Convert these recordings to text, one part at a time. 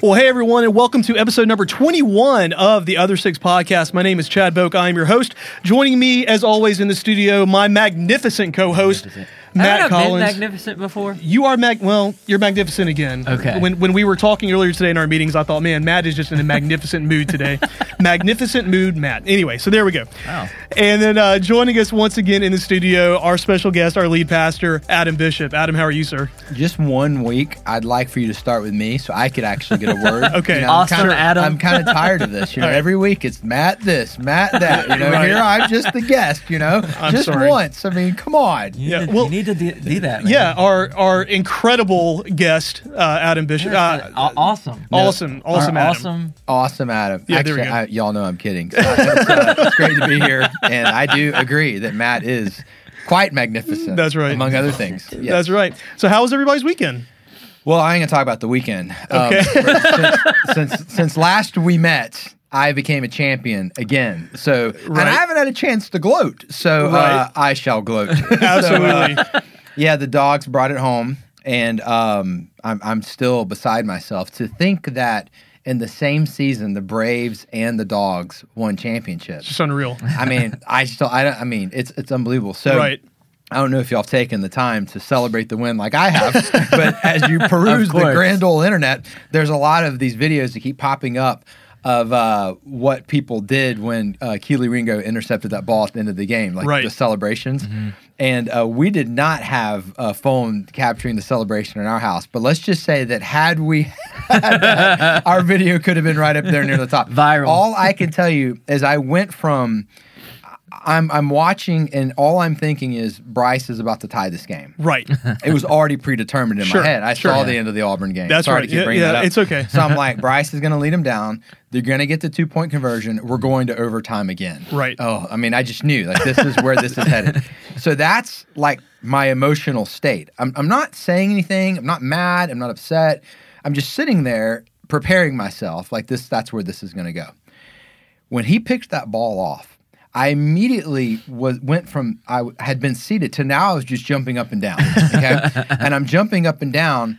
Well, hey everyone, and welcome to episode number 21 of the Other Six podcast. My name is Chad Boak. I am your host. Joining me, as always, in the studio, my magnificent co-host, Matt I've Collins. been magnificent before. you are mag. Well, you're magnificent again. Okay. When when we were talking earlier today in our meetings, I thought, man, Matt is just in a magnificent mood today. magnificent mood, Matt. Anyway, so there we go. Wow. And then uh, joining us once again in the studio, our special guest, our lead pastor, Adam Bishop. Adam, how are you, sir? Just one week, I'd like for you to start with me so I could actually get a word. Okay. I'm kinda, Adam. I'm kind of tired of this. You know, All right. every week it's Matt this, Matt that. You know, Right. here I'm just the guest. You know, I'm just sorry. once. I mean, come on. You, Yeah, need, well- you need to do, do that. Man. Yeah, our our incredible guest, uh, Adam Bishop. Uh, Aw- awesome. awesome, awesome, Adam. awesome. Awesome, Adam. Yeah, there we Actually, go. I, y'all know I'm kidding. So it's, uh, it's great to be here, and I do agree that Matt is quite magnificent. That's right. among other things. Yes. That's right. So, how was everybody's weekend? Well, I ain't gonna talk about the weekend. Um, Okay. since, since since last we met, I became a champion again. So, and I haven't had a chance to gloat. So, uh, I shall gloat. So, uh, Absolutely. yeah, the dogs brought it home, and um, I'm I'm still beside myself to think that in the same season the Braves and the Dogs won championships. It's Just unreal. I mean, I still I don't. I mean, it's it's unbelievable. So. Right. I don't know if y'all have taken the time to celebrate the win like I have, but as you peruse the grand old internet, there's a lot of these videos that keep popping up of uh, what people did when uh, Kelee Ringo intercepted that ball at the end of the game, like Right. the celebrations. And uh, we did not have a phone capturing the celebration in our house, but let's just say that had we had that, our video could have been right up there near the top. Viral. All I can tell you is I went from I'm I'm watching and all I'm thinking is Bryce is about to tie this game. Right. It was already predetermined in Sure, my head. I sure. saw the end of the Auburn game. That's Sorry right. to keep Yeah, yeah, that up. it's okay. So I'm like, Bryce is going to lead him down. They're going to get the two point conversion. We're going to overtime again. Right. Oh, I mean, I just knew like this is where this is headed. So that's like my emotional state. I'm I'm not saying anything. I'm not mad. I'm not upset. I'm just sitting there preparing myself like this. That's where this is going to go when he picked that ball off, I immediately was went from I had been seated to now I was just jumping up and down. Okay, and I'm jumping up and down,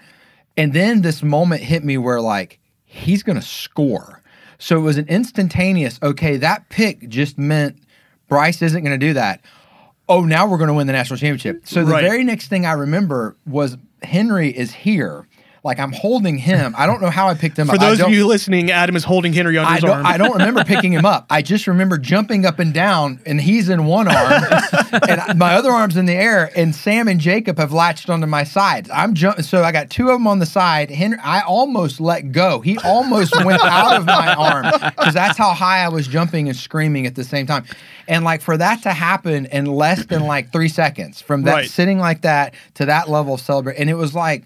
and then this moment hit me where like he's gonna score. So it was an instantaneous. Okay, that pick just meant Bryce isn't gonna do that. Oh, now we're gonna win the national championship. So the Right. very next thing I remember was Henry is here. Like I'm holding him. I don't know how I picked him For up. For those of you listening, Adam is holding Henry under I his arm. I don't remember picking him up. I just remember jumping up and down, and he's in one arm, and my other arm's in the air. And Sam and Jacob have latched onto my sides. I'm jumping, so I got two of them on the side. Henry, I almost let go. He almost went out of my arm because that's how high I was jumping and screaming at the same time. And like for that to happen in less than like three seconds, from that Right. sitting like that to that level of celebrate, and it was like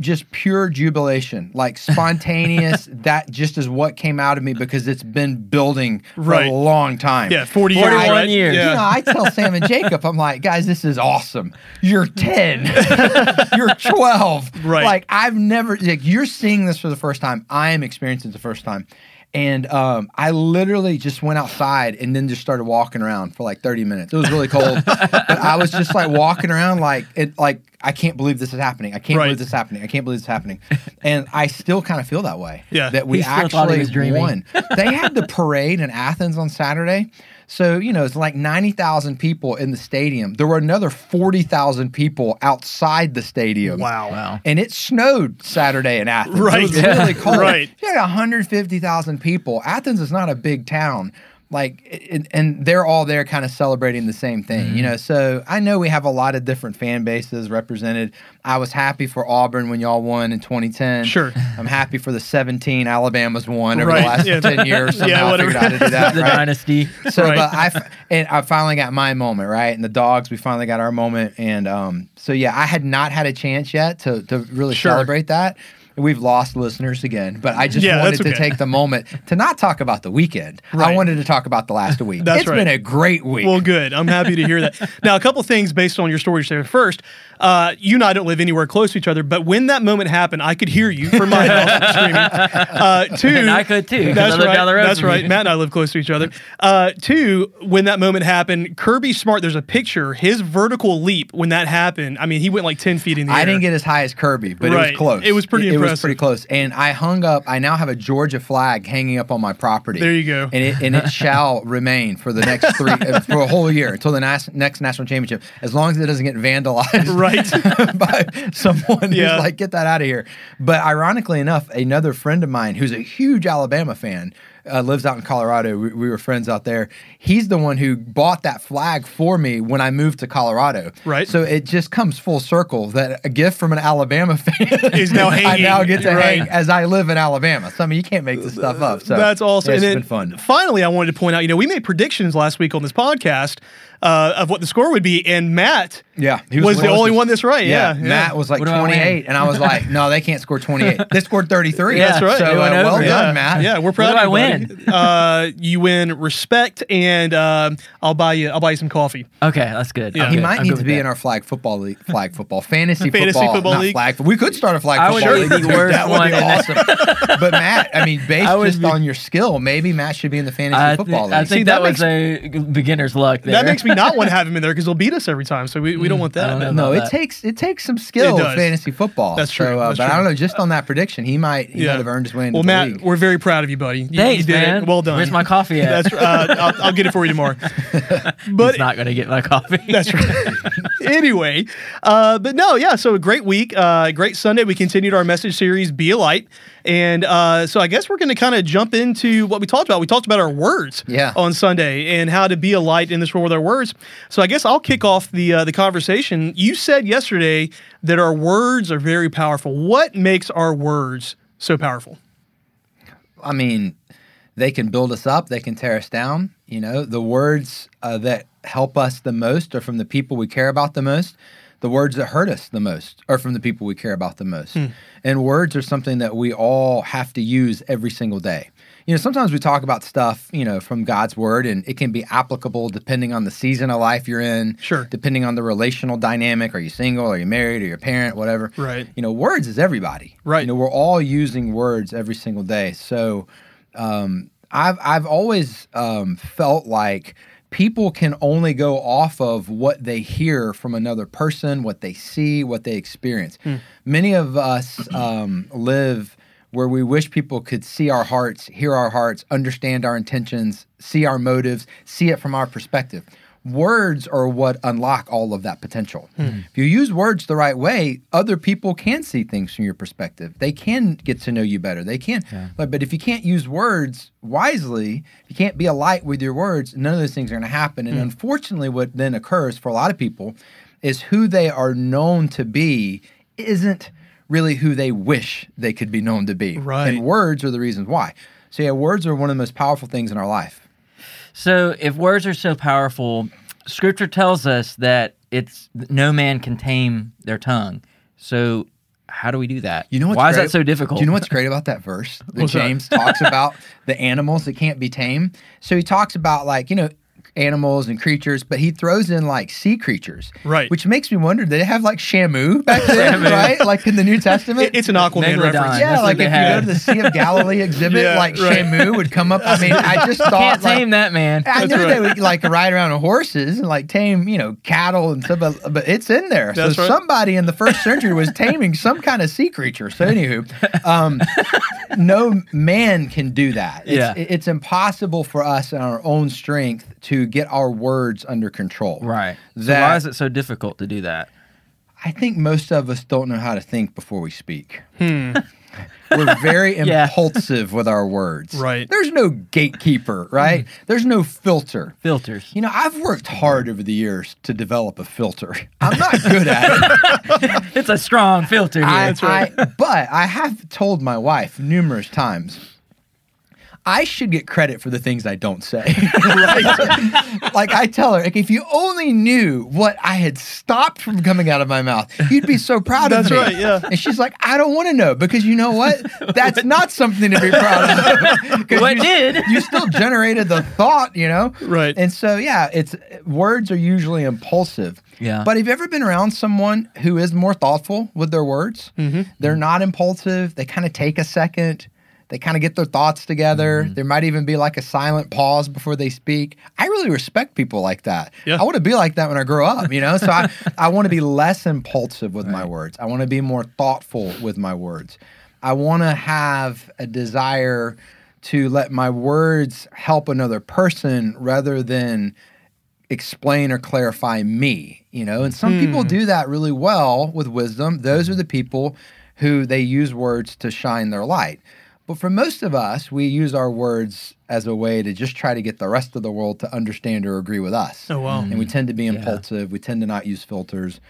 just pure jubilation, like spontaneous. that just is what came out of me because it's been building for Right. a long time. yeah, 40 years. 41 right? years. Yeah. You know, I tell Sam and Jacob, I'm like, guys, this is awesome. You're 10. you're 12. Right. Like, I've never, like, you're seeing this for the first time. I am experiencing it the first time. And um, I literally just went outside and then just started walking around for like 30 minutes. It was really cold, but I was just like walking around like it, like I can't believe this is happening. I can't Right. believe this is happening. I can't believe this is happening. And I still kind of feel that way. Yeah. that we He still thought he actually dreaming. won. They had the parade in Athens on Saturday. So, you know, it's like 90,000 people in the stadium. There were another 40,000 people outside the stadium. Wow. Wow. And it snowed Saturday in Athens. Right. It was really cold. Right. You had 150,000 people. Athens is not a big town. Like, it, and they're all there kind of celebrating the same thing, Mm-hmm. you know. So I know we have a lot of different fan bases represented. I was happy for Auburn when y'all won in 2010. Sure. I'm happy for the 17 Alabama's won over Right, the last yeah. 10 years. Yeah, Somehow I figured out to do that. the right? dynasty. So, Right. but I, f- and I finally got my moment, right? And the dogs, we finally got our moment. And um, so, yeah, I had not had a chance yet to, to really Sure. celebrate that. We've lost listeners again, but I just Yeah, wanted that's to okay. take the moment to not talk about the weekend. Right. I wanted to talk about the last week. That's It's right. been a great week. Well, good. I'm happy to hear that. Now, a couple things based on your story. Sarah. First, uh, you and I don't live anywhere close to each other, but when that moment happened, I could hear you from my house screaming. Uh, two, And I could too, 'cause That's right. down the road That's right. Matt and I live close to each other. Uh, two, when that moment happened, Kirby Smart. There's a picture. His vertical leap when that happened. I mean, he went like ten feet in the air. I didn't get as high as Kirby, but it was close. It was pretty It, was impressive. pretty close. And I hung up. I now have a Georgia flag hanging up on my property. There you go. And it and it shall remain for the next three uh, for a whole year until the nas- next national championship, as long as it doesn't get vandalized. Right. by someone Yeah. who's like, get that out of here. But ironically enough, another friend of mine who's a huge Alabama fan. Uh, lives out in Colorado. We, we were friends out there. He's the one who bought that flag for me when I moved to Colorado. Right. So it just comes full circle that a gift from an Alabama fan Is now I now get to Right. hang as I live in Alabama. So I mean, you can't make this stuff up. So That's awesome. yeah, it's and been fun. finally, I wanted to point out, you know, we made predictions last week on this podcast uh, of what the score would be, and Matt Yeah, he was, the only one that's right. Yeah, yeah. Matt was like What do I win? 28, and I was like, no, they can't score 28. They scored 33. Yeah, That's right. So uh, well over. done. Matt. Yeah, we're proud What of do you. I buddy. uh, you win respect, and um I'll buy you. I'll buy you some coffee. Okay, that's good. Yeah. He good. might I'm need to be that. in our flag football league, flag football, fantasy, Fantasy football, football not league? flag. We could start a flag I football be league. the that would be awesome. but Matt, I mean, based I just be- on your skill, maybe Matt should be in the fantasy I, thi- football league. I think See, that, that was a beginner's luck there. That makes me not want to have him in there because he'll beat us every time. So we, we don't want that. don't no, it takes it takes some skill It in does. fantasy football. That's true. So, uh, That's but true. I don't know. Just on that prediction, he might he might have earned his way Well, Matt, league. we're very proud of you, buddy. You, Thanks, you did man. it. Well done. Where's my coffee at? That's uh, I'll, I'll get it for you tomorrow. But He's not going to get my coffee. That's right. anyway, uh, but no, yeah. So a great week, uh, great Sunday. We continued our message series, "Be a Light," and uh, so I guess we're going to kind of jump into what we talked about. We talked about our words, Yeah. on Sunday and how to be a light in this world with our words. So I guess I'll kick off the uh, the conversation. You said yesterday that our words are very powerful. What makes our words so powerful? I mean, they can build us up, they can tear us down. You know, the words uh, that help us the most are from the people we care about the most. The words that hurt us the most are from the people we care about the most. And words are something that we all have to use every single day. You know, sometimes we talk about stuff, you know, from God's word, and it can be applicable depending on the season of life you're in. Sure. Depending on the relational dynamic. Are you single? Are you married? Are you a parent? Whatever. Right. You know, words is everybody. Right. You know, we're all using words every single day. So um, I've I've always um, felt like people can only go off of what they hear from another person, what they see, what they experience. Many of us um, live where we wish people could see our hearts, hear our hearts, understand our intentions, see our motives, see it from our perspective. Words are what unlock all of that potential. Hmm. If you use words the right way, other people can see things from your perspective. They can get to know you better. They can. But, but if you can't use words wisely, if you can't be a light with your words, none of those things are going to happen. And hmm. unfortunately, what then occurs for a lot of people is who they are known to be isn't really who they wish they could be known to be. Right. And words are the reasons why. So, yeah, words are one of the most powerful things in our life. So, if words are so powerful, Scripture tells us that it's no man can tame their tongue. So, how do we do that? You know what's why is that so difficult? Do you know what's great about that verse that that? James talks about the animals that can't be tamed? So he talks about like you know animals and creatures, but he throws in like sea creatures, Right. Which makes me wonder: did they have like Shamu back then, Shamu. right? Like in the New Testament. It- it's an Aquaman Megalodon. reference. yeah, That's like they if you go to the Sea of Galilee exhibit, Yeah, like right. Shamu would come up. I mean, I just thought Can't like, tame that man. I That's knew right. they would like ride around on horses and like tame, you know, cattle and stuff, but, but it's in there. That's so right. somebody in the first century was taming some kind of sea creature. So anywho, um, no man can do that. It's, Yeah. it's impossible for us in our own strength to get our words under control. Right. So, why is it so difficult to do that? I think most of us don't know how to think before we speak. Hmm. We're very Yeah. impulsive with our words. Right. There's no gatekeeper, right? There's no filter. Filters. You know, I've worked hard over the years to develop a filter. I'm not good at it. It's a strong filter here. I, right. I- but I have told my wife numerous times. I should get credit for the things I don't say. right? like I tell her, like, if you only knew what I had stopped from coming out of my mouth, you'd be so proud That's of me. That's right, yeah. And she's like, I don't want to know because you know what? That's not something to be proud of. 'Cause What you, did? You still generated the thought, you know? Right. And so, yeah, it's words are usually impulsive. Yeah. But have you ever been around someone who is more thoughtful with their words? Mm-hmm. They're not impulsive. They kind of take a second. They kind of get their thoughts together. Mm-hmm. There might even be like a silent pause before they speak. I really respect people like that. Yeah. I want to be like that when I grow up, you know? So I, I want to be less impulsive with my words. I want to be more thoughtful with my words. I want to have a desire to let my words help another person rather than explain or clarify me, you know? And some people do that really well with wisdom. Those are the people who they use words to shine their light. But for most of us, we use our words as a way to just try to get the rest of the world to understand or agree with us. Oh, wow. And we tend to be impulsive. We tend to not use filters,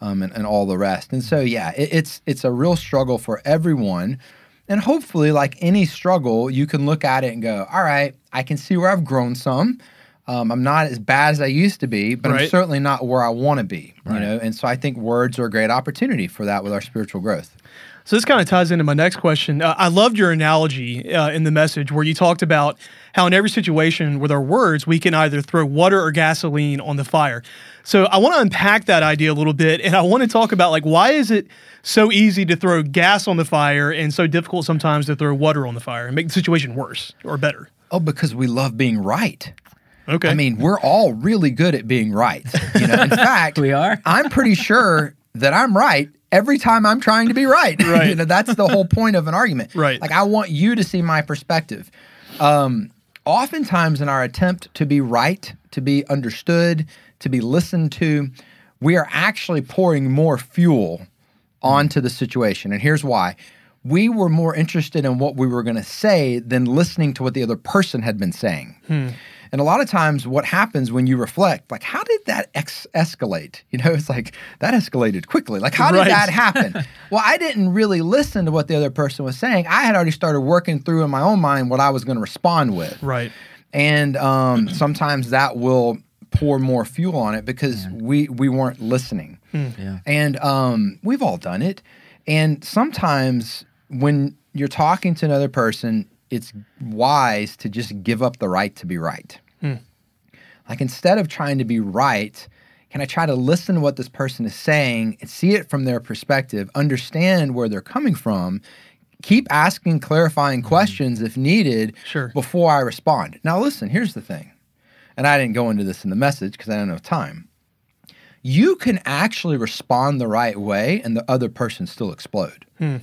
um, and, and all the rest. And so, yeah, it, it's it's a real struggle for everyone. And hopefully, like any struggle, you can look at it and go, "All right, I can see where I've grown some. Um, I'm not as bad as I used to be, but I'm certainly not where I want to be." Right. You know, and so I think words are a great opportunity for that with our spiritual growth. So this kind of ties into my next question. Uh, I loved your analogy uh, in the message where you talked about how in every situation with our words we can either throw water or gasoline on the fire. So I want to unpack that idea a little bit, and I want to talk about like why is it so easy to throw gas on the fire and so difficult sometimes to throw water on the fire and make the situation worse or better. Oh, because we love being right. Okay. I mean, we're all really good at being right. You know, in fact, We are? I'm pretty sure that I'm right every time I'm trying to be right. Right. you know, that's the whole point of an argument. Right. Like I want you to see my perspective. Um, oftentimes in our attempt to be right, to be understood, to be listened to, we are actually pouring more fuel onto the situation. And here's why. We were more interested in what we were going to say than listening to what the other person had been saying. And a lot of times, what happens when you reflect, like, how did that ex- escalate? You know, it's like that escalated quickly. Like, how did Right. that happen? well, I didn't really listen to what the other person was saying. I had already started working through in my own mind what I was going to respond with. right. And um, sometimes that will pour more fuel on it because we we weren't listening. Yeah. And um, we've all done it. And sometimes when you're talking to another person, it's wise to just give up the right to be right. Hmm. Like instead of trying to be right, can I try to listen to what this person is saying and see it from their perspective, understand where they're coming from, keep asking clarifying hmm. questions if needed Sure. before I respond. Now, listen, here's the thing, and I didn't go into this in the message because I don't have time. You can actually respond the right way and the other person still explode. Hmm.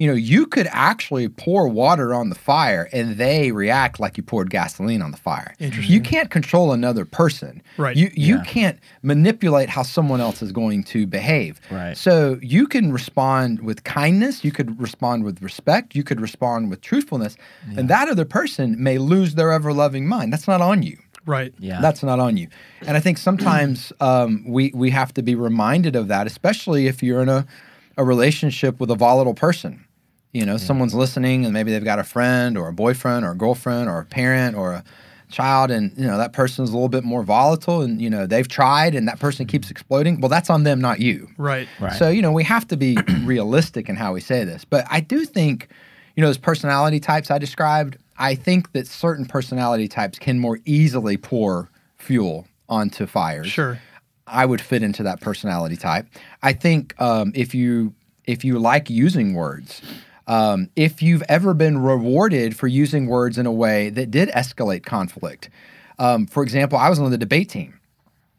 You know, you could actually pour water on the fire and they react like you poured gasoline on the fire. Interesting. You can't control another person. Right. You you Yeah. can't manipulate how someone else is going to behave. Right. So you can respond with kindness, you could respond with respect, you could respond with truthfulness, and that other person may lose their ever loving mind. That's not on you. Right. Yeah. That's not on you. And I think sometimes um, we we have to be reminded of that, especially if you're in a, a relationship with a volatile person. You know, someone's listening and maybe they've got a friend or a boyfriend or a girlfriend or a parent or a child and you know that person's a little bit more volatile and you know they've tried and that person keeps exploding well that's on them not you Right. Right. so, you know, we have to be realistic in how we say this. But I do think, you know, those personality types I described, I think that certain personality types can more easily pour fuel onto fires. Sure. I would fit into that personality type. I think um, if you if you like using words, um, if you've ever been rewarded for using words in a way that did escalate conflict. Um, for example, I was on the debate team.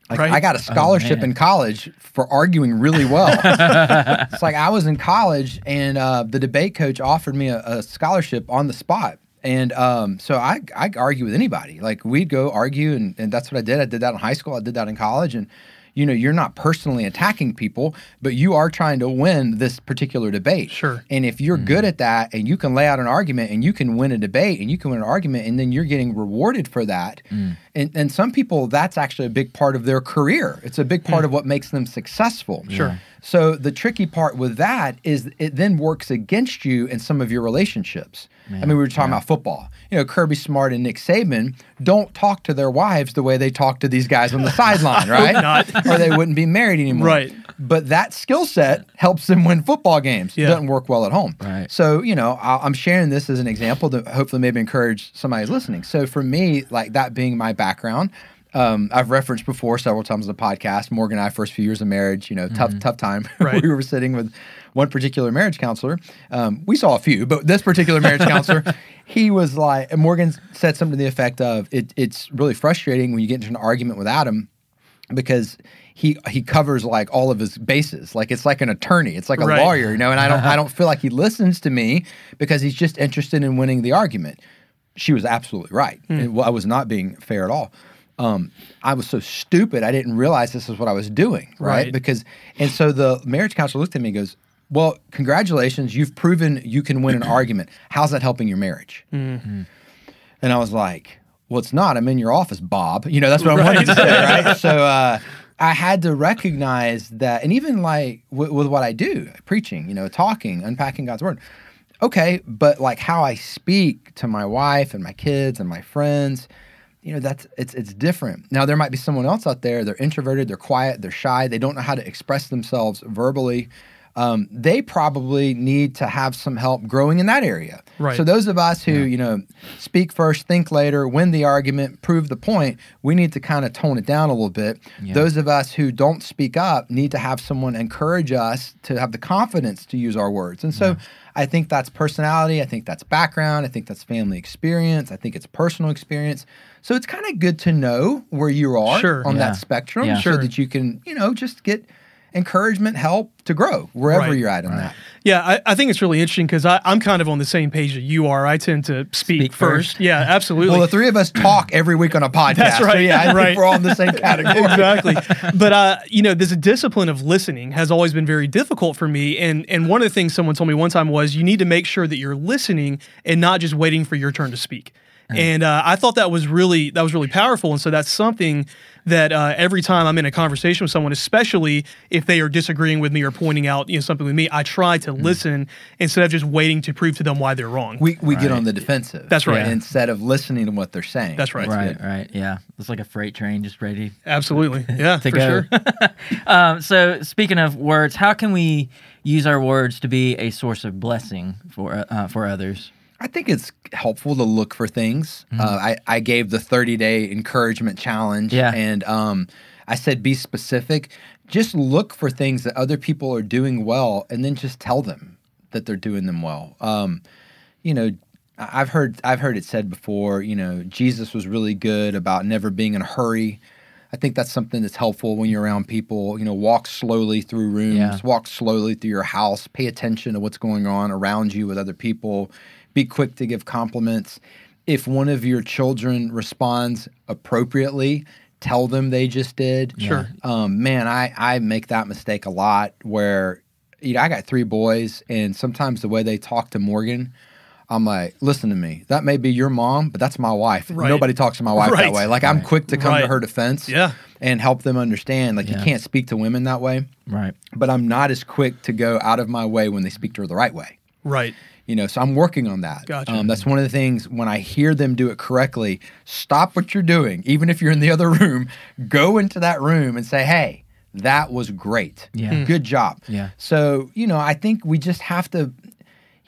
Like Right. I got a scholarship man. in college for arguing really well. it's like I was in college and uh, the debate coach offered me a, a scholarship on the spot. And um, so I I argue with anybody. Like we'd go argue, and, and that's what I did. I did that in high school. I did that in college, and you know you're not personally attacking people, but you are trying to win this particular debate. Sure. And if you're good mm. at that, and you can lay out an argument, and you can win a debate, and you can win an argument, and then you're getting rewarded for that. Mm. And and some people that's actually a big part of their career. It's a big part mm. of what makes them successful. Sure. So the tricky part with that is it then works against you in some of your relationships. I mean, we were talking about football. You know, Kirby Smart and Nick Saban don't talk to their wives the way they talk to these guys on the sideline, right? not. or they wouldn't be married anymore. Right. But that skill set helps them win football games. Yeah. It doesn't work well at home. Right. So, you know, I- I'm sharing this as an example to hopefully maybe encourage somebody listening. So for me, like that being my background, um, I've referenced before several times on the podcast. Morgan and I, first few years of marriage, you know, tough, tough time. Right. we were sitting with one particular marriage counselor. Um, we saw a few, but this particular marriage counselor, he was like, and Morgan said something to the effect of, it, "It's really frustrating when you get into an argument with Adam because he he covers like all of his bases. Like it's like an attorney. It's like a Right. lawyer, you know. And I don't I don't feel like he listens to me because he's just interested in winning the argument. She was absolutely right. It- I was not being fair at all. Um, I was so stupid. I didn't realize this is what I was doing. Right. Right. Because and so the marriage counselor looked at me and goes, "Well, congratulations. You've proven you can win an argument. How's that helping your marriage?" And I was like, well, it's not. I'm in your office, Bob. You know, that's what I wanted to say, right? So uh, I had to recognize that, and even like with, with what I do, preaching, you know, talking, unpacking God's word. Okay, but like how I speak to my wife and my kids and my friends, you know, that's it's it's different. Now there might be someone else out there. They're introverted, they're quiet, they're shy, they don't know how to express themselves verbally. Um, they probably need to have some help growing in that area. Right. So those of us who, you know, speak first, think later, win the argument, prove the point, we need to kind of tone it down a little bit. Yeah. Those of us who don't speak up need to have someone encourage us to have the confidence to use our words. And so I think that's personality, I think that's background, I think that's family experience, I think it's personal experience. So it's kind of good to know where you are Sure. on Yeah. that spectrum Yeah. so Sure. that you can, you know, just get encouragement, help to grow wherever Right. you're at in that. Yeah, I, I think it's really interesting because I'm kind of on the same page that you are. I tend to speak, Speak first. first. Yeah, absolutely. Well, the three of us talk every week on a podcast. That's So right. yeah, I think Right. we're all in the same category. exactly. But uh, you know, this discipline of listening has always been very difficult for me. And and one of the things someone told me one time was you need to make sure that you're listening and not just waiting for your turn to speak. And uh, I thought that was really that was really powerful. And so that's something that uh, every time I'm in a conversation with someone, especially if they are disagreeing with me or pointing out you know something with me, I try to listen instead of just waiting to prove to them why they're wrong. We, we get on the defensive. That's right. Instead of listening to what they're saying. That's right. Right, right, yeah. It's like a freight train just ready Absolutely. Yeah, to for go. sure. um, so, speaking of words, how can we use our words to be a source of blessing for uh, for others? I think it's helpful to look for things. Uh, I, I gave the 30 day encouragement challenge. Yeah. And um, I said, be specific. Just look for things that other people are doing well and then just tell them that they're doing them well. Um, you know, I've heard I've heard it said before, you know, Jesus was really good about never being in a hurry. I think that's something that's helpful when you're around people. You know, walk slowly through rooms, Yeah. walk slowly through your house, pay attention to what's going on around you with other people, be quick to give compliments. If one of your children responds appropriately, tell them they just did. Sure. Um, man, I, I make that mistake a lot where you know, I got three boys, and sometimes the way they talk to Morgan, I'm like, listen to me. That may be your mom, but that's my wife. Right. Nobody talks to my wife Right. that way. Like, I'm quick to come to her defense Yeah. and help them understand. Like, Yeah. you can't speak to women that way, Right. but I'm not as quick to go out of my way when they speak to her the right way. Right. You know, so I'm working on that. Gotcha. Um, that's one of the things when I hear them do it correctly, stop what you're doing, even if you're in the other room, go into that room and say, hey, that was great. Yeah. Good job. Yeah. So, you know, I think we just have to,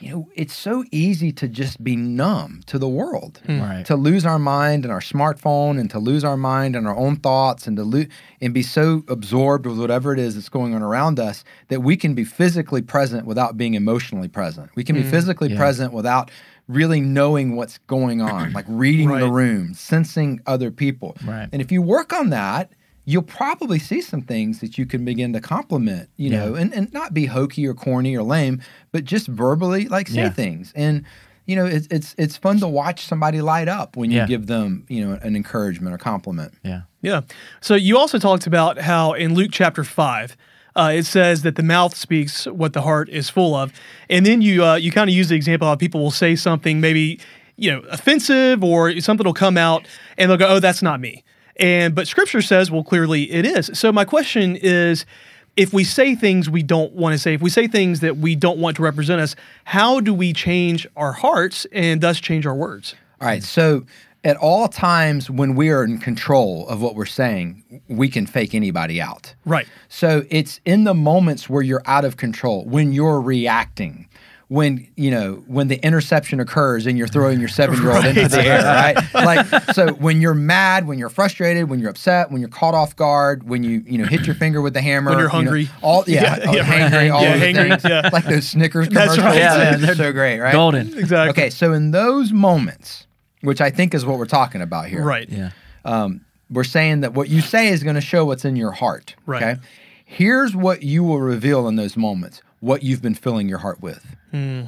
you know, it's so easy to just be numb to the world, hmm. Right. to lose our mind and our smartphone and to lose our mind and our own thoughts and to lo- and be so absorbed with whatever it is that's going on around us that we can be physically present without being emotionally present. We can be hmm. physically Yeah. present without really knowing what's going on, like reading the room, sensing other people. Right. And if you work on that, you'll probably see some things that you can begin to compliment, you Yeah. know, and, and not be hokey or corny or lame, but just verbally like say Yeah. things. And you know, it's it's it's fun to watch somebody light up when you Yeah. give them, you know, an encouragement or compliment. Yeah. Yeah. So you also talked about how in Luke chapter five, uh, it says that the mouth speaks what the heart is full of, and then you uh, you kind of use the example of people will say something maybe you know offensive or something will come out and they'll go, "Oh, that's not me," and but Scripture says, well, clearly it is. So my question is. If we say things we don't want to say, if we say things that we don't want to represent us, how do we change our hearts and thus change our words? All right. So at all times when we are in control of what we're saying, we can fake anybody out. Right. So it's in the moments where you're out of control, when you're reacting, when you know when the interception occurs and you're throwing your seven year old into the air, right? Like so when you're mad, when you're frustrated, when you're upset, when you're caught off guard, when you you know hit your finger with the hammer, When you're you know, hungry. all yeah, Yeah, oh, yeah, right. hangry, all Yeah, the hangry, things, yeah. like those Snickers commercials. right. Yeah, They're man, they're so great, right? Golden. Exactly. Okay, so in those moments, which I think is what we're talking about here, Right. Yeah. um, we're saying that what you say is going to show what's in your heart. Right. Okay. Here's what you will reveal in those moments what you've been filling your heart with. Hmm.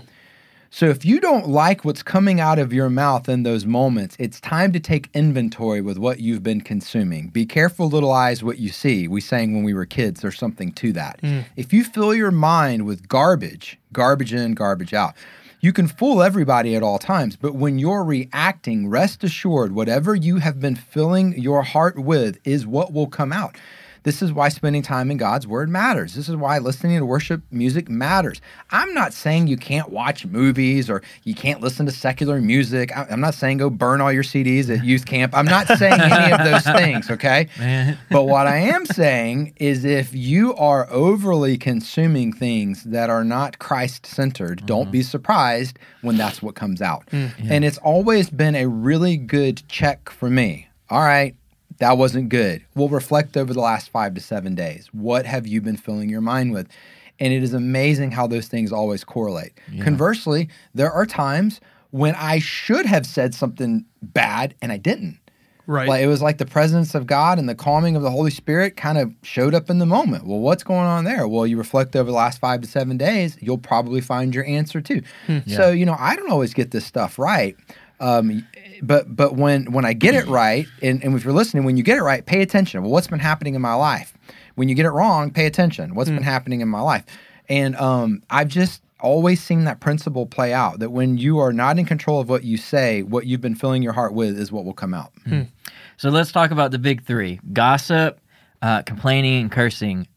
So if you don't like what's coming out of your mouth in those moments, it's time to take inventory with what you've been consuming. Be careful, little eyes, what you see. We sang when we were kids, there's something to that. Hmm. If you fill your mind with garbage, garbage in, garbage out, you can fool everybody at all times, but when you're reacting, rest assured, whatever you have been filling your heart with is what will come out. This is why spending time in God's Word matters. This is why listening to worship music matters. I'm not saying you can't watch movies or you can't listen to secular music. I'm not saying go burn all your CDs at youth camp. I'm not saying any of those things, okay? Man. But what I am saying is if you are overly consuming things that are not Christ centered, don't mm-hmm. be surprised when that's what comes out. Mm. And it's always been a really good check for me. All right, that wasn't good. We'll reflect over the last five to seven days. What have you been filling your mind with? And it is amazing how those things always correlate. Conversely, there are times when I should have said something bad and I didn't. Right. Like it was like the presence of God and the calming of the Holy Spirit kind of showed up in the moment. Well, what's going on there? Well, you reflect over the last five to seven days, you'll probably find your answer too. Hmm. So you know, I don't always get this stuff right. Um, but but when when I get it right, and, and if you're listening, when you get it right, pay attention. Well, what's been happening in my life? When you get it wrong, pay attention. What's been happening in my life? And um, I've just always seen that principle play out. That when you are not in control of what you say, what you've been filling your heart with is what will come out. So let's talk about the big three gossip, uh, complaining, and cursing.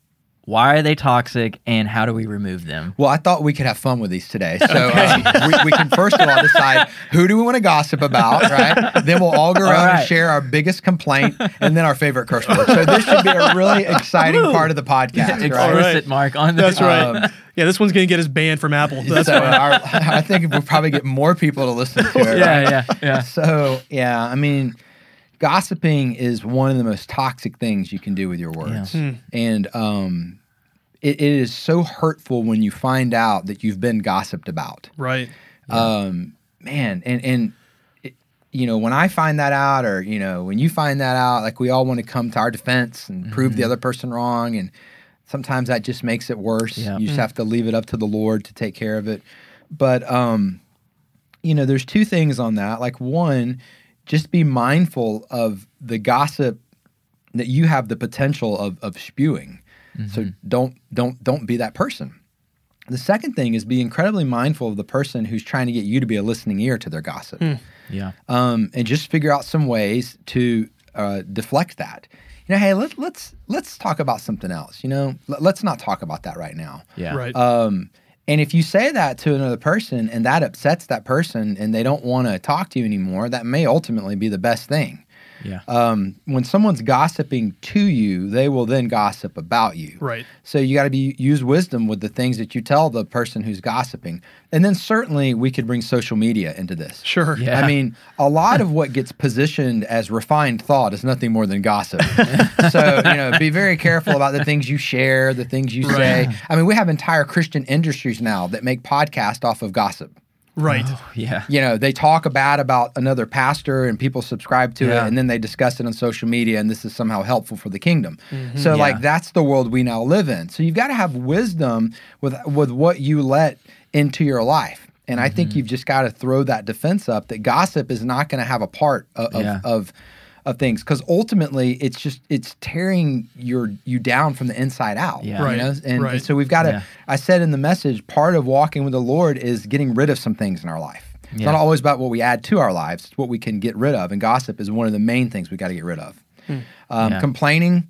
Why are they toxic and how do we remove them? Well, I thought we could have fun with these today. So um, we, we can first of all decide who do we want to gossip about, right? Then we'll all go around and share our biggest complaint and then our favorite curse word. So this should be a really exciting part of the podcast, right? Explicit right. mark on the That's right. Um, yeah, this one's gonna get us banned from Apple. That's so fine. our, I think we'll probably get more people to listen to it. right? Yeah, yeah, yeah. So yeah, I mean, gossiping is one of the most toxic things you can do with your words, Hmm. and um, it, it is so hurtful when you find out that you've been gossiped about. Right. Um, man, and and it, you know when I find that out, or you know when you find that out, like we all want to come to our defense and prove Mm-hmm. the other person wrong, and sometimes that just makes it worse. Yeah. You just have to leave it up to the Lord to take care of it. But um, you know, there's two things on that. Like one, just be mindful of the gossip that you have the potential of of spewing. So don't don't don't be that person. The second thing is be incredibly mindful of the person who's trying to get you to be a listening ear to their gossip, Yeah. um, and just figure out some ways to uh, deflect that. You know, hey, let, let's let's talk about something else. You know, Let, let's not talk about that right now. Yeah. Right. Um, and if you say that to another person and that upsets that person and they don't want to talk to you anymore, that may ultimately be the best thing. Yeah. Um, when someone's gossiping to you, they will then gossip about you. right. So you got to be use wisdom with the things that you tell the person who's gossiping. And then certainly we could bring social media into this. Sure. Yeah. I mean, a lot of what gets positioned as refined thought is nothing more than gossip. so, you know, be very careful about the things you share, the things you say. I mean, we have entire Christian industries now that make podcasts off of gossip. Right. Yeah. You know, they talk bad about another pastor and people subscribe to Yeah. it and then they discuss it on social media and this is somehow helpful for the kingdom. So Mm-hmm. Yeah. like that's the world we now live in. So you've got to have wisdom with with what you let into your life. And I Mm-hmm. think you've just got to throw that defense up that gossip is not going to have a part of of, Yeah. of of things because ultimately it's just it's tearing your you down from the inside out Yeah. you Right, know? and, right. and so we've got to Yeah. i said in the message part of walking with the lord is getting rid of some things in our life it's Yeah. not always about what we add to our lives it's what we can get rid of and gossip is one of the main things we got to get rid of um, Yeah. complaining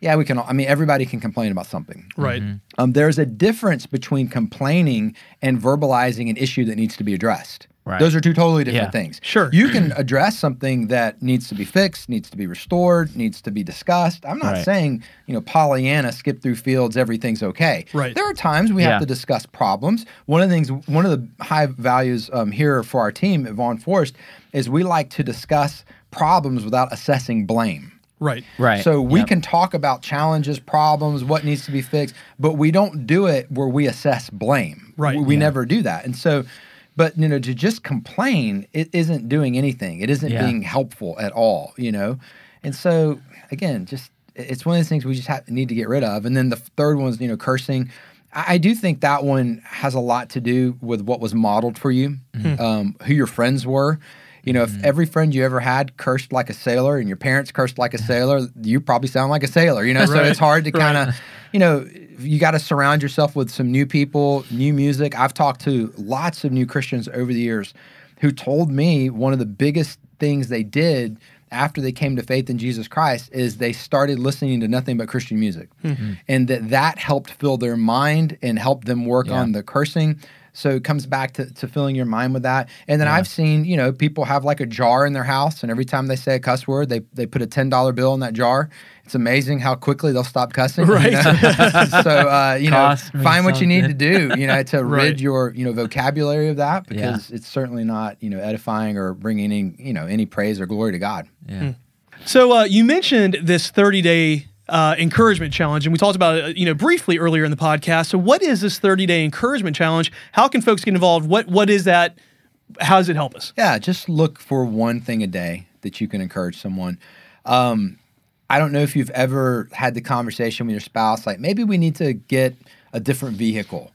yeah we can i mean everybody can complain about something Right. um, there's a difference between complaining and verbalizing an issue that needs to be addressed. Right. Those are two totally different Yeah. things. Sure. You can address something that needs to be fixed, needs to be restored, needs to be discussed. I'm not Right. saying, you know, Pollyanna, skip through fields, everything's okay. Right. There are times we Yeah. have to discuss problems. One of the things, one of the high values um, here for our team at Vaughn Forest is we like to discuss problems without assessing blame. Right. Right. So we Yep. can talk about challenges, problems, what needs to be fixed, but we don't do it where we assess blame. Right. We, we Yeah. never do that. And so, but you know, to just complain, it isn't doing anything. It isn't Yeah. being helpful at all. You know, And so again, just it's one of those things we just have, need to get rid of. And then the third one is you know cursing. I, I do think that one has a lot to do with what was modeled for you, um, who your friends were. You know, if every friend you ever had cursed like a sailor and your parents cursed like a sailor, you probably sound like a sailor, you know? So it's hard to kind of, you know, you got to surround yourself with some new people, new music. I've talked to lots of new Christians over the years who told me one of the biggest things they did after they came to faith in Jesus Christ is they started listening to nothing but Christian music. Hmm. And that that helped fill their mind and help them work Yeah. on the cursing. So it comes back to, to filling your mind with that. And then Yeah. I've seen, you know, people have like a jar in their house, and every time they say a cuss word, they, they put a $10 bill in that jar. It's amazing how quickly they'll stop cussing. you Right. know? so, uh, you know, Cost me find what you need to do, you know, to Right. rid your, you know, vocabulary of that Yeah. because it's certainly not, you know, edifying or bringing any, you know, any praise or glory to God. Yeah. So uh, you mentioned this 30 day uh, encouragement challenge, and we talked about it, you know, briefly earlier in the podcast. So what is this 30 day encouragement challenge? How can folks get involved? What What is that? How does it help us? Yeah, just look for one thing a day that you can encourage someone. Um, I don't know if you've ever had the conversation with your spouse, like maybe we need to get a different vehicle.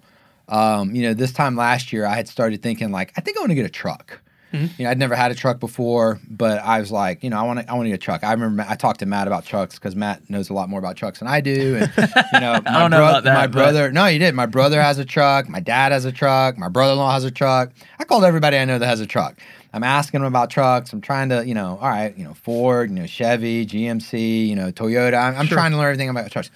Um, you know, this time last year, I had started thinking like, I think I want to get a truck. Mm-hmm. You know, I'd never had a truck before, but I was like, you know, I want to, I want to get a truck. I remember I talked to Matt about trucks because Matt knows a lot more about trucks than I do. And you know, my, don't know about that, my but- brother, no, you did. My brother has a truck. My dad has a truck. My brother-in-law has a truck. I called everybody I know that has a truck. I'm asking them about trucks. I'm trying to, you know, all right, you know, Ford, you know, Chevy, GMC, you know, Toyota. I'm, I'm Sure. trying to learn everything about trucks.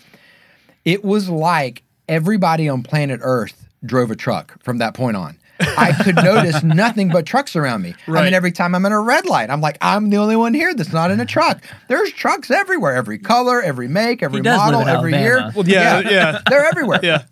It was like everybody on planet Earth drove a truck from that point on. I could notice nothing but trucks around me. I mean, every time I'm in a red light, I'm like, I'm the only one here that's not in a truck. There's trucks everywhere, every color, every make, every model, every Alabama. year. Well, yeah, yeah. They're everywhere. Yeah.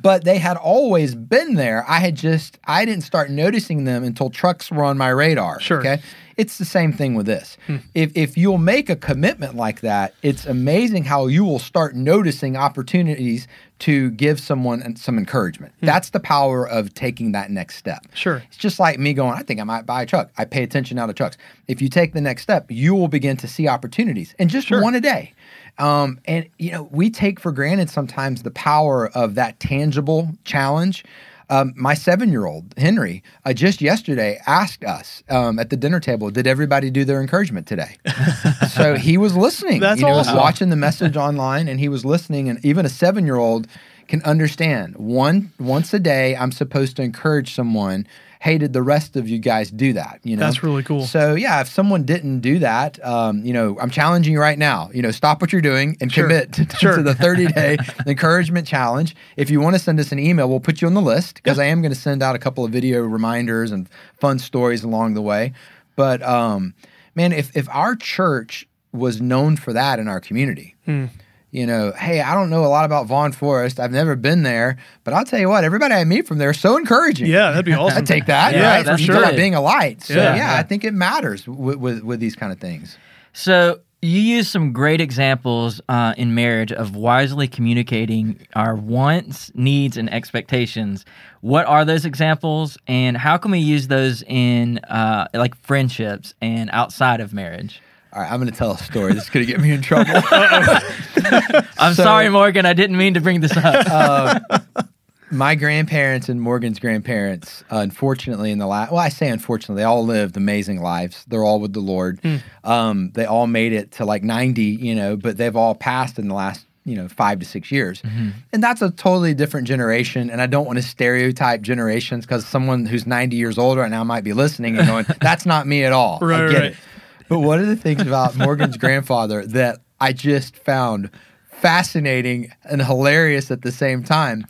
But they had always been there. I had just I didn't start noticing them until trucks were on my radar. Sure. Okay. It's the same thing with this. If if you'll make a commitment like that, it's amazing how you will start noticing opportunities to give someone some encouragement. That's the power of taking that next step. Sure. It's just like me going, I think I might buy a truck. I pay attention now to trucks. If you take the next step, you will begin to see opportunities and just Sure. one a day. Um, and, you know, we take for granted sometimes the power of that tangible challenge. Um, my seven year old, Henry, uh, just yesterday asked us um, at the dinner table, did everybody do their encouragement today? so he was listening. That's you know, awesome. watching the message online and he was listening. And even a seven year old can understand one once a day, I'm supposed to encourage someone. Hey, did the rest of you guys do that? You know, That's really cool. So yeah, if someone didn't do that, um, you know, I'm challenging you right now. You know, stop what you're doing and Sure. commit to, Sure. to the 30 day encouragement challenge. If you want to send us an email, we'll put you on the list because I am going to send out a couple of video reminders and fun stories along the way. But um, man, if if our church was known for that in our community. Hmm. You know, hey, I don't know a lot about Vaughn Forest. I've never been there, but I'll tell you what, everybody I meet from there is so encouraging. Yeah, that'd be awesome. I'd take that, Yeah, right? that's You talk about being a light. So Yeah. yeah, Yeah. I think it matters with, with with these kind of things. So you use some great examples uh, in marriage of wisely communicating our wants, needs, and expectations. What are those examples, and how can we use those in uh, like friendships and outside of marriage? All right, I'm going to tell a story. This is going to get me in trouble. I'm So- sorry, Morgan. I didn't mean to bring this up. Um, my grandparents and Morgan's grandparents, unfortunately, in the last, well, I say unfortunately, they all lived amazing lives. They're all with the Lord. Hmm. Um, they all made it to like 90, you know, but they've all passed in the last, you know, five to six years. Mm-hmm. And that's a totally different generation. And I don't want to stereotype generations because someone who's 90 years old right now might be listening and going, that's not me at all. Right, I get right. it. But one of the things about Morgan's grandfather that I just found fascinating and hilarious at the same time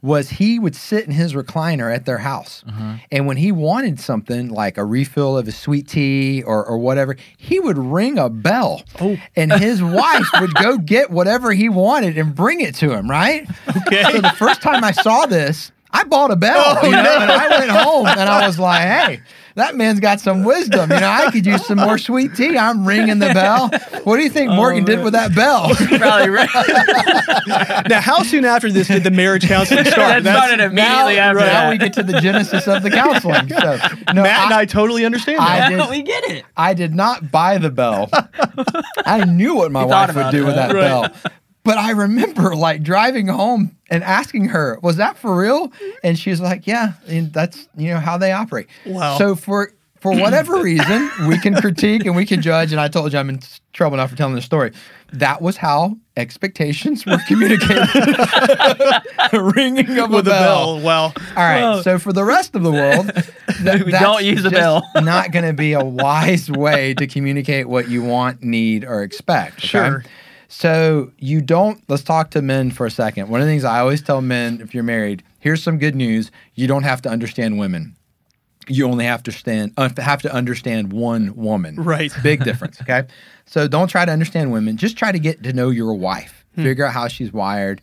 was he would sit in his recliner at their house. Mm-hmm. And when he wanted something like a refill of his sweet tea or, or whatever, he would ring a bell. Oh. And his wife would go get whatever he wanted and bring it to him, right? Okay. So the first time I saw this, I bought a bell, oh, you know, and I went home and I was like, hey, that man's got some wisdom. You know, I could use some more sweet tea. I'm ringing the bell. What do you think oh, Morgan did with that bell? Probably right. now, how soon after this did the marriage counseling start? that started immediately now, after now we get to the genesis of the counseling. So, no, Matt and I, I totally understand I that. did- we get it. I did not buy the bell. I knew what my You wife would do it, with that right? bell. But I remember like driving home and asking her, "Was that for real?" And she's like, "Yeah, and that's you know how they operate." Wow. So for for whatever reason, we can critique and we can judge. And I told you I'm in trouble now for telling the story. That was how expectations were communicated. Ringing of With a a bell. bell. Well, All right. Whoa. So for the rest of the world, that, We that's don't use a bell. not going to be a wise way to communicate what you want, need, or expect. okay? Sure. So you don't. Let's talk to men for a second. One of the things I always tell men, if you're married, here's some good news: you don't have to understand women. You only have to stand uh, have to understand one woman. Right. Big difference. Okay. So don't try to understand women. Just try to get to know your wife. Figure out how she's wired.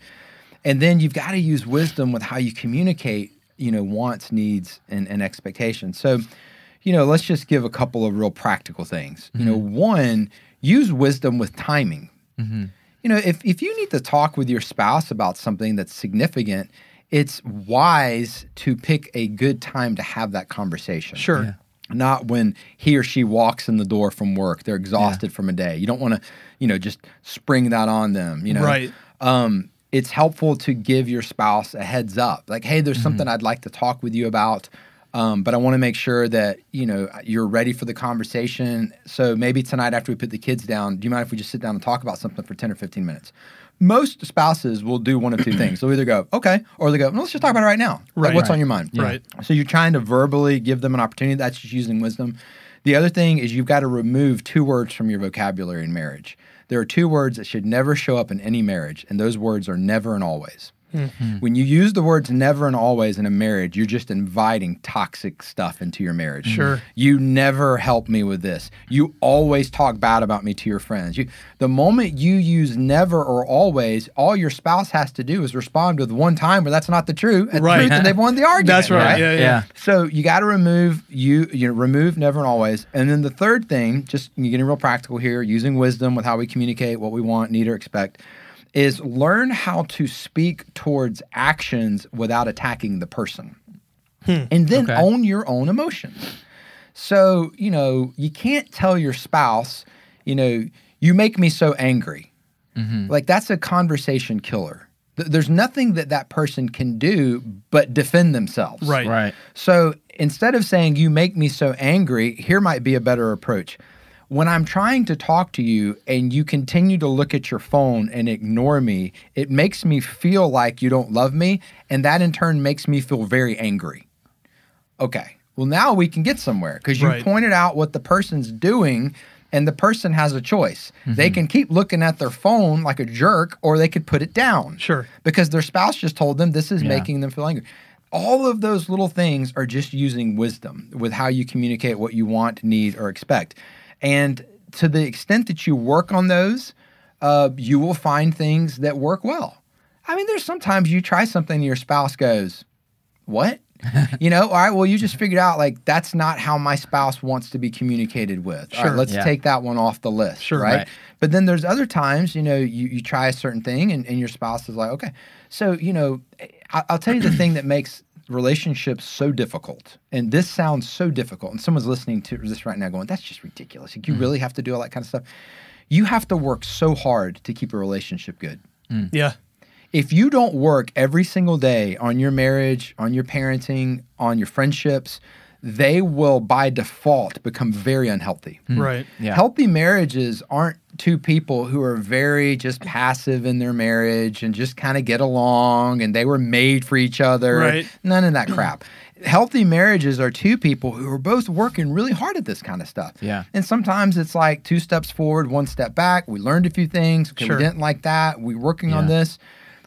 And then you've got to use wisdom with how you communicate, you know, wants, needs, and, and expectations. So, you know, let's just give a couple of real practical things. You know, one, use wisdom with timing. You know, if, if you need to talk with your spouse about something that's significant, it's wise to pick a good time to have that conversation. Sure. not when he or she walks in the door from work they're exhausted from a day. You don't want to you know just spring that on them you know? Right. um, it's helpful to give your spouse a heads up like hey there's something i'd like to talk with you about um, but i want to make sure that you know you're ready for the conversation so maybe tonight after we put the kids down do you mind if we just sit down and talk about something for 10 or 15 minutes most spouses will do one of two things they'll either go okay or they go well, let's just talk about it right now like, what's Right. on your mind Right. so you're trying to verbally give them an opportunity. That's just using wisdom. The other thing is you've got to remove two words from your vocabulary in marriage. There are two words that should never show up in any marriage, and those words are never and always. Mm-hmm. When you use the words never and always in a marriage, you're just inviting toxic stuff into your marriage. Sure. You never help me with this. You always talk bad about me to your friends. You, the moment you use never or always, all your spouse has to do is respond with one time where that's not the true, and Right. truth, and they've won the argument. That's right. Yeah, yeah. Yeah. So you got to remove you you know, remove never and always, and then the third thing, just you're getting real practical here, using wisdom with how we communicate what we want, need, or expect, is learn how to speak towards actions without attacking the person, hmm, and then Okay. own your own emotions. So you know you can't tell your spouse, you know, you make me so angry. Mm-hmm. Like that's a conversation killer. Th- There's nothing that that person can do but defend themselves. Right. Right. So instead of saying, you make me so angry, here might be a better approach. When I'm trying to talk to you and you continue to look at your phone and ignore me, it makes me feel like you don't love me. And that in turn makes me feel very angry. Okay. Well, now we can get somewhere because you Right. pointed out what the person's doing and the person has a choice. They mm-hmm. can keep looking at their phone like a jerk or they could put it down Sure. because their spouse just told them this is Yeah. making them feel angry. All of those little things are just using wisdom with how you communicate what you want, need, or expect. And to the extent that you work on those, uh, you will find things that work well. I mean, there's sometimes you try something and your spouse goes, What? you know, all right, well, you just figured out like that's not how my spouse wants to be communicated with. Sure. right, let's Yeah. take that one off the list. Sure. right? Right. But then there's other times, you know, you, you try a certain thing and, and your spouse is like, okay. So, you know, I, I'll tell you the thing that makes relationships so difficult. And this sounds so difficult. And someone's listening to this right now going, that's just ridiculous. Like, you mm. really have to do all that kind of stuff. You have to work so hard to keep a relationship good mm. Yeah. if you don't work every single day on your marriage, on your parenting, on your friendships, they will by default become very unhealthy. Right. Yeah. Healthy marriages aren't two people who are very just passive in their marriage and just kind of get along and they were made for each other. Right. None of that crap. Healthy marriages are two people who are both working really hard at this kind of stuff. Yeah. And sometimes it's like two steps forward, one step back. We learned a few things. Okay, Sure. we didn't like that. We're working on this.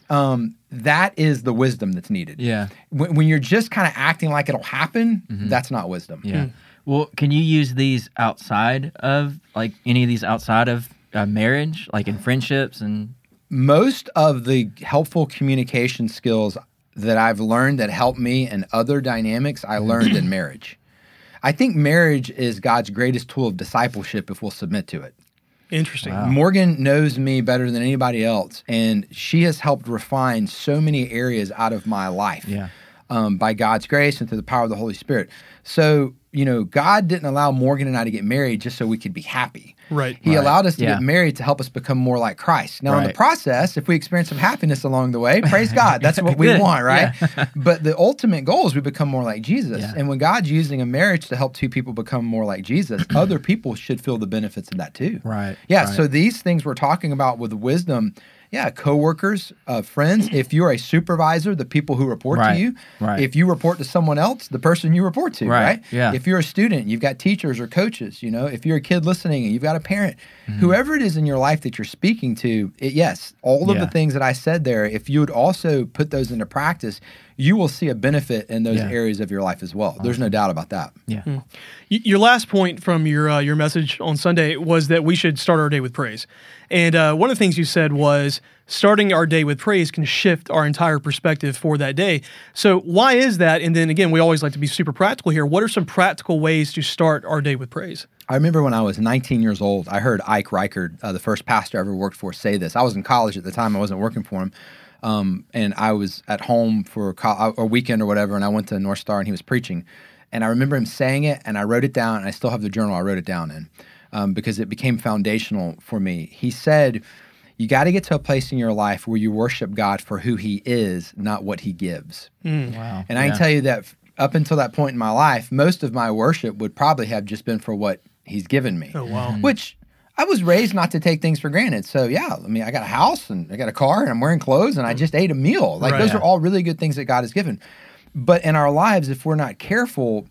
Um, that is the wisdom that's needed. Yeah. When, when you're just kind of acting like it'll happen, mm-hmm. that's not wisdom. Yeah. Hmm. Well, can you use these outside of like any of these outside of uh, marriage, like in friendships and Most of the helpful communication skills that I've learned that helped me and other dynamics I mm-hmm. learned in marriage. I think marriage is God's greatest tool of discipleship if we'll submit to it. Interesting. Morgan knows me better than anybody else, and she has helped refine so many areas out of my life Yeah. um, by God's grace and through the power of the Holy Spirit. So, you know, God didn't allow Morgan and I to get married just so we could be happy. Right. He Right. allowed us to Yeah. get married to help us become more like Christ. Now, in the process, if we experience some happiness along the way, praise God. That's what we want, right? but the ultimate goal is we become more like Jesus. Yeah. And when God's using a marriage to help two people become more like Jesus, other people should feel the benefits of that too. Right. Yeah. right. So these things we're talking about with wisdom, yeah, coworkers, uh, friends. If you're a supervisor, the people who report Right, to you. right. If you report to someone else, the person you report to. Right, Right. yeah. If you're a student, you've got teachers or coaches. You know, if you're a kid listening and you've got a parent, Mm-hmm. whoever it is in your life that you're speaking to, it, yes, all of Yeah. the things that I said there. If you would also put those into practice, you will see a benefit in those Yeah. areas of your life as well. There's no doubt about that. yeah. Y- Your last point from your uh, your message on Sunday was that we should start our day with praise, and uh, one of the things you said was starting our day with praise can shift our entire perspective for that day. So why is that? And then again, we always like to be super practical here. What are some practical ways to start our day with praise? I remember when I was 19 years old, I heard Ike Reighard, uh, the first pastor I ever worked for, say this. I was in college at the time; I wasn't working for him, um, and I was at home for a, co- a weekend or whatever. And I went to North Star, and he was preaching, and I remember him saying it, and I wrote it down, and I still have the journal I wrote it down in, um, because it became foundational for me. He said. You got to get to a place in your life where you worship God for who He is, not what He gives. Wow. And I Yeah. can tell you that up until that point in my life, most of my worship would probably have just been for what he's given me. Oh, wow. Mhm. Which I was raised not to take things for granted. So yeah, I mean, I got a house and I got a car and I'm wearing clothes and I just ate a meal. Like Right. those Yeah. are all really good things that God has given. But in our lives, if we're not careful,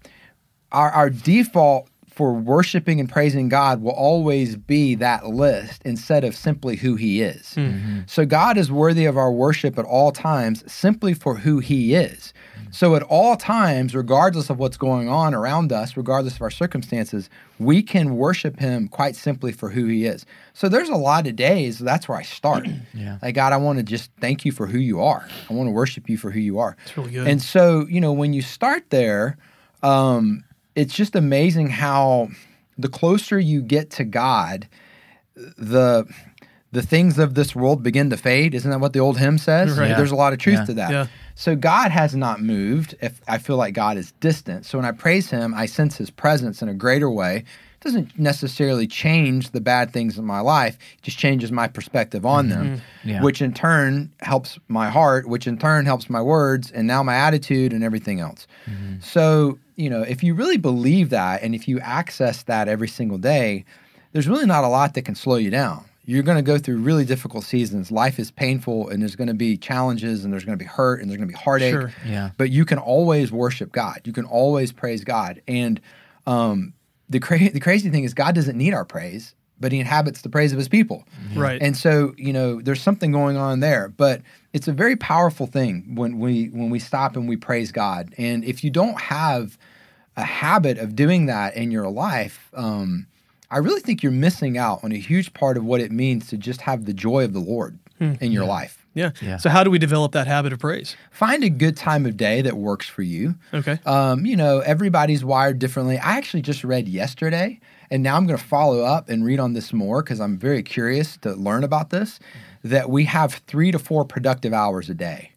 our, our default for worshiping and praising God will always be that list instead of simply who He is. Hmm. Mm-hmm. So God is worthy of our worship at all times simply for who He is. Hmm. So at all times, regardless of what's going on around us, regardless of our circumstances, we can worship Him quite simply for who He is. So there's a lot of days that's where I start. Yeah. Like God, I want to just thank you for who you are. I want to worship you for who you are. That's really good. And so, you know, when you start there, um, it's just amazing how the closer you get to God, the the things of this world begin to fade. Isn't that what the old hymn says? Right. Yeah. There's a lot of truth Yeah. to that. Yeah. So God has not moved. If I feel like God is distant, so when I praise Him, I sense His presence in a greater way. It doesn't necessarily change the bad things in my life; it just changes my perspective on mm-hmm. them, mm-hmm. Yeah. which in turn helps my heart, which in turn helps my words, and now my attitude and everything else. Mm-hmm. So you know, if you really believe that, and if you access that every single day, there's really not a lot that can slow you down. You're going to go through really difficult seasons. Life is painful, and there's going to be challenges, and there's going to be hurt, and there's going to be heartache. Sure. Yeah. But you can always worship God. You can always praise God. And um, the cra- the crazy thing is, God doesn't need our praise, but He inhabits the praise of His people. Right. And so, you know, there's something going on there, but it's a very powerful thing when we when we stop and we praise God. And if you don't have a habit of doing that in your life, um, I really think you're missing out on a huge part of what it means to just have the joy of the Lord in your life. yeah. Yeah. So how do we develop that habit of praise? Find a good time of day that works for you. Okay. Um, you know, everybody's wired differently. I actually just read yesterday, and now I'm going to follow up and read on this more because I'm very curious to learn about this. That we have three to four productive hours a day.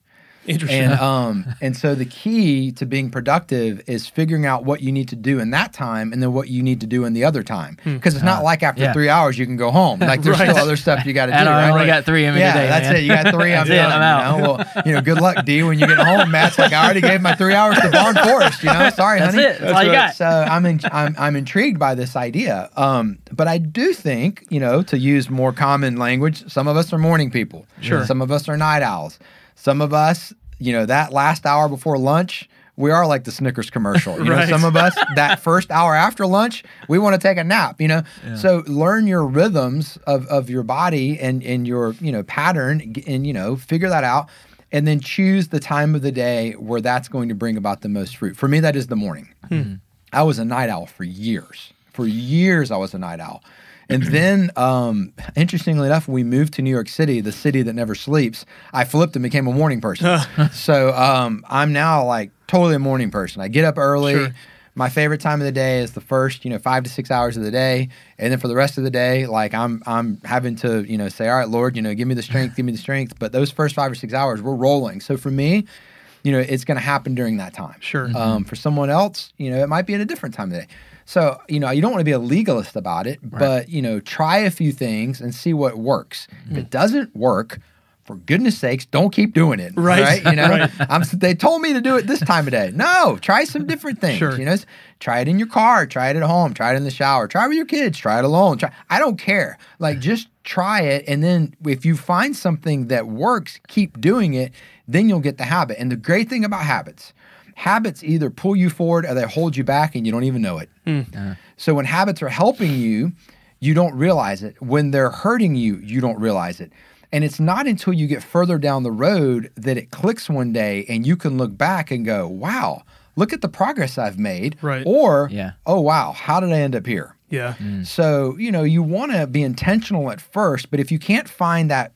Interesting. And um, and so the key to being productive is figuring out what you need to do in that time, and then what you need to do in the other time. Because it's not like after yeah. three hours you can go home. Like there's Right. still other stuff you got to do. And I right? only got three in me yeah, today. that's man. it. You got three. I'm That's it, done. I'm out. You know? Well, you know, good luck, D. When you get home, Matt's like, I already gave my three hours to Barn Forest. You know, sorry, That's honey. it. That's all you got. So I'm, in, I'm I'm intrigued by this idea. Um, but I do think, you know, to use more common language, some of us are morning people. Sure. Some of us are night owls. Some of us, you know, that last hour before lunch. We are like the Snickers commercial. You Right. know, some of us that first hour after lunch, we want to take a nap, you know. So learn your rhythms of, of your body and, and your, you know, pattern and, you know, figure that out and then choose the time of the day where that's going to bring about the most fruit. For me, that is the morning. Hmm. I was a night owl for years. For years, I was a night owl. And then, um, interestingly enough, we moved to New York City, the city that never sleeps, I flipped and became a morning person. so um, I'm now like totally a morning person. I get up early. Sure. My favorite time of the day is the first, you know, five to six hours of the day, and then for the rest of the day, like I'm, I'm having to, you know, say, all right, Lord, you know, give me the strength, give me the strength. But those first five or six hours, we're rolling. So for me, you know, it's going to happen during that time. Sure. Um, for someone else, you know, it might be at a different time of the day. So, you know, you don't want to be a legalist about it, but, you know, try a few things and see what works. If it mm-hmm. doesn't work, for goodness sakes, don't keep doing it. Right. You know, Right. I'm, they told me to do it this time of day. No, try some different things. Sure. You know, try it in your car, try it at home, try it in the shower, try it with your kids, try it alone. Try, I don't care. Like, just try it. And then if you find something that works, keep doing it. Then you'll get the habit. And the great thing about habits, habits either pull you forward or they hold you back and you don't even know it. Hmm. So when habits are helping you, you don't realize it. When they're hurting you, you don't realize it. And it's not until you get further down the road that it clicks one day and you can look back and go, wow, look at the progress I've made. Right. Or, Yeah. oh, wow, how did I end up here? Yeah. Mm. So, you know, you want to be intentional at first, but if you can't find that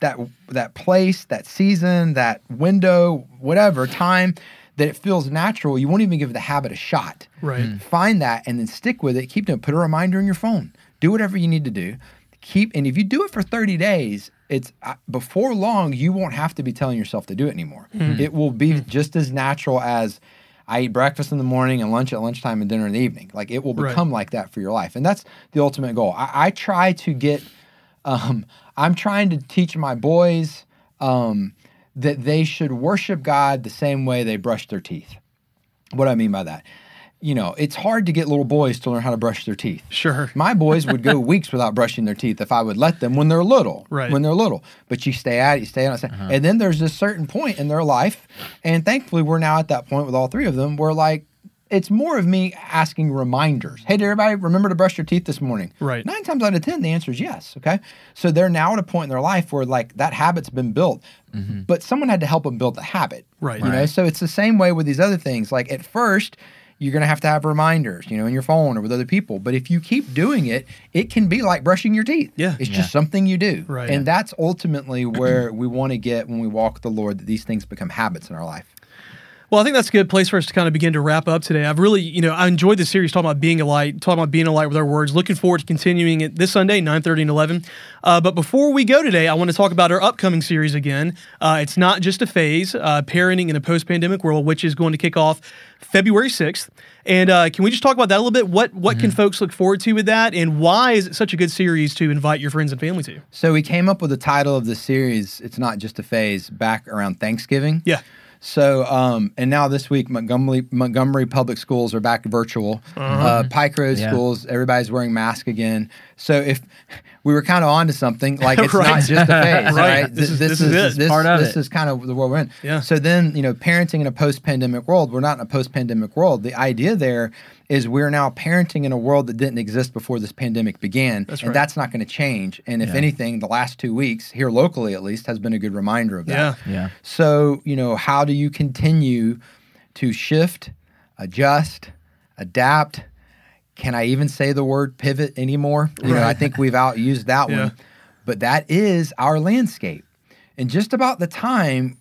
that that place, that season, that window, whatever time that it feels natural, you won't even give the habit a shot. Right. Find that and then stick with it. Keep doing. it. Put a reminder in your phone. Do whatever you need to do. Keep and if you do it for 30 days, it's uh, before long you won't have to be telling yourself to do it anymore. It will be just as natural as I eat breakfast in the morning and lunch at lunchtime and dinner in the evening. Like it will Right. become like that for your life, and that's the ultimate goal. I, I try to get. Um, I'm trying to teach my boys um, that they should worship God the same way they brush their teeth. What do I mean by that? You know, it's hard to get little boys to learn how to brush their teeth. Sure. My boys would go weeks without brushing their teeth if I would let them when they're little. Right. When they're little. But you stay at it, you stay on it. stay- And then there's this certain point in their life, and thankfully we're now at that point with all three of them where like it's more of me asking reminders. Hey, did everybody remember to brush your teeth this morning? Right. Nine times out of ten, the answer is yes. Okay. So they're now at a point in their life where like that habit's been built, mm-hmm. but someone had to help them build the habit. Right. You know, so it's the same way with these other things. Like at first, you're going to have to have reminders, you know, in your phone or with other people. But if you keep doing it, it can be like brushing your teeth. Yeah. It's Yeah. just something you do. Right. And that's ultimately where we want to get when we walk with the Lord, that these things become habits in our life. Well, I think that's a good place for us to kind of begin to wrap up today. I've really, you know, I enjoyed the series talking about being a light, talking about being a light with our words. Looking forward to continuing it this Sunday, 9.30 and 11. Uh, but before we go today, I want to talk about our upcoming series again. Uh, it's not just a phase, uh, parenting in a post-pandemic world, which is going to kick off February 6th. And uh, can we just talk about that a little bit? What what can folks look forward to with that? And why is it such a good series to invite your friends and family to? So we came up with the title of the series, It's Not Just a Phase, back around Thanksgiving. Yeah. So, um, and now this week, Montgomery Montgomery public schools are back virtual. uh Pike Road Yeah. schools, everybody's wearing masks again. So, if we were kind of onto something, like it's Right. not just a phase, Right. right? This is- this is this, Part of this it. is kind of the world we're in. Yeah. So then, you know, parenting in a post-pandemic world, we're not in a post-pandemic world. The idea there is we're now parenting in a world that didn't exist before this pandemic began, That's and that's not going to change. And if Yeah. anything, the last two weeks here locally, at least, has been a good reminder of that. Yeah. Yeah. So, you know, how do you continue to shift, adjust, adapt? Can I even say the word pivot anymore? You know, I think we've outused that Yeah. one. But that is our landscape. And just about the time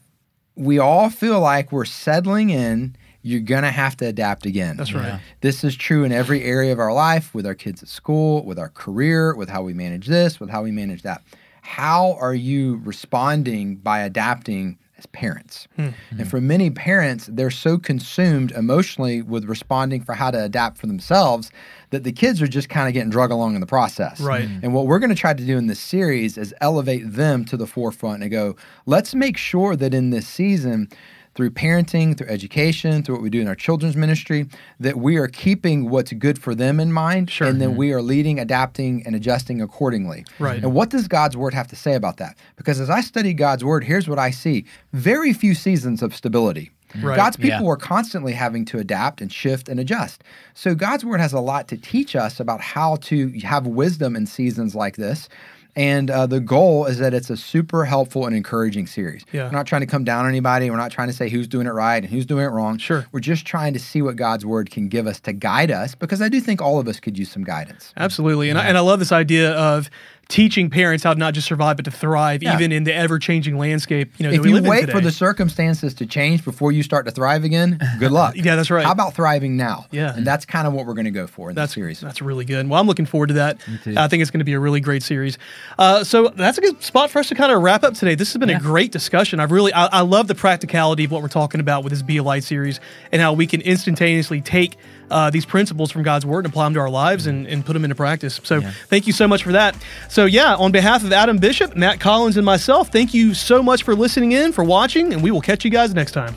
we all feel like we're settling in, you're going to have to adapt again. That's right. Yeah. This is true in every area of our life with our kids at school, with our career, with how we manage this, with how we manage that. How are you responding by adapting as parents? Hmm. And hmm. for many parents, they're so consumed emotionally with responding for how to adapt for themselves that the kids are just kind of getting drug along in the process. Right. And what we're going to try to do in this series is elevate them to the forefront and go, let's make sure that in this season, through parenting, through education, through what we do in our children's ministry, that we are keeping what's good for them in mind, Sure. and then mm-hmm. we are leading, adapting, and adjusting accordingly. Right. And what does God's word have to say about that? Because as I study God's word, here's what I see: very few seasons of stability. Right. God's people Yeah. are constantly having to adapt and shift and adjust. So God's word has a lot to teach us about how to have wisdom in seasons like this. And uh, the goal is that it's a super helpful and encouraging series. Yeah. We're not trying to come down on anybody. We're not trying to say who's doing it right and who's doing it wrong. Sure. We're just trying to see what God's word can give us to guide us because I do think all of us could use some guidance. Absolutely. And, I, and I love this idea of teaching parents how to not just survive, but to thrive, Yeah. even in the ever changing landscape you know, that If we you live in wait for the circumstances to change before you start to thrive again, good luck. Yeah, that's right. How about thriving now? Yeah. And that's kind of what we're going to go for in That's series. That's really good. Well, I'm looking forward to that. too. I think it's going to be a really great series. Uh, so that's a good spot for us to kind of wrap up today. This has been a great discussion. I've really, I, I love the practicality of what we're talking about with this Be a Light series and how we can instantaneously take uh, these principles from God's Word and apply them to our lives and, and put them into practice. So thank you so much for that. So yeah, on behalf of Adam Bishop, Matt Collins, and myself, thank you so much for listening in, for watching, and we will catch you guys next time.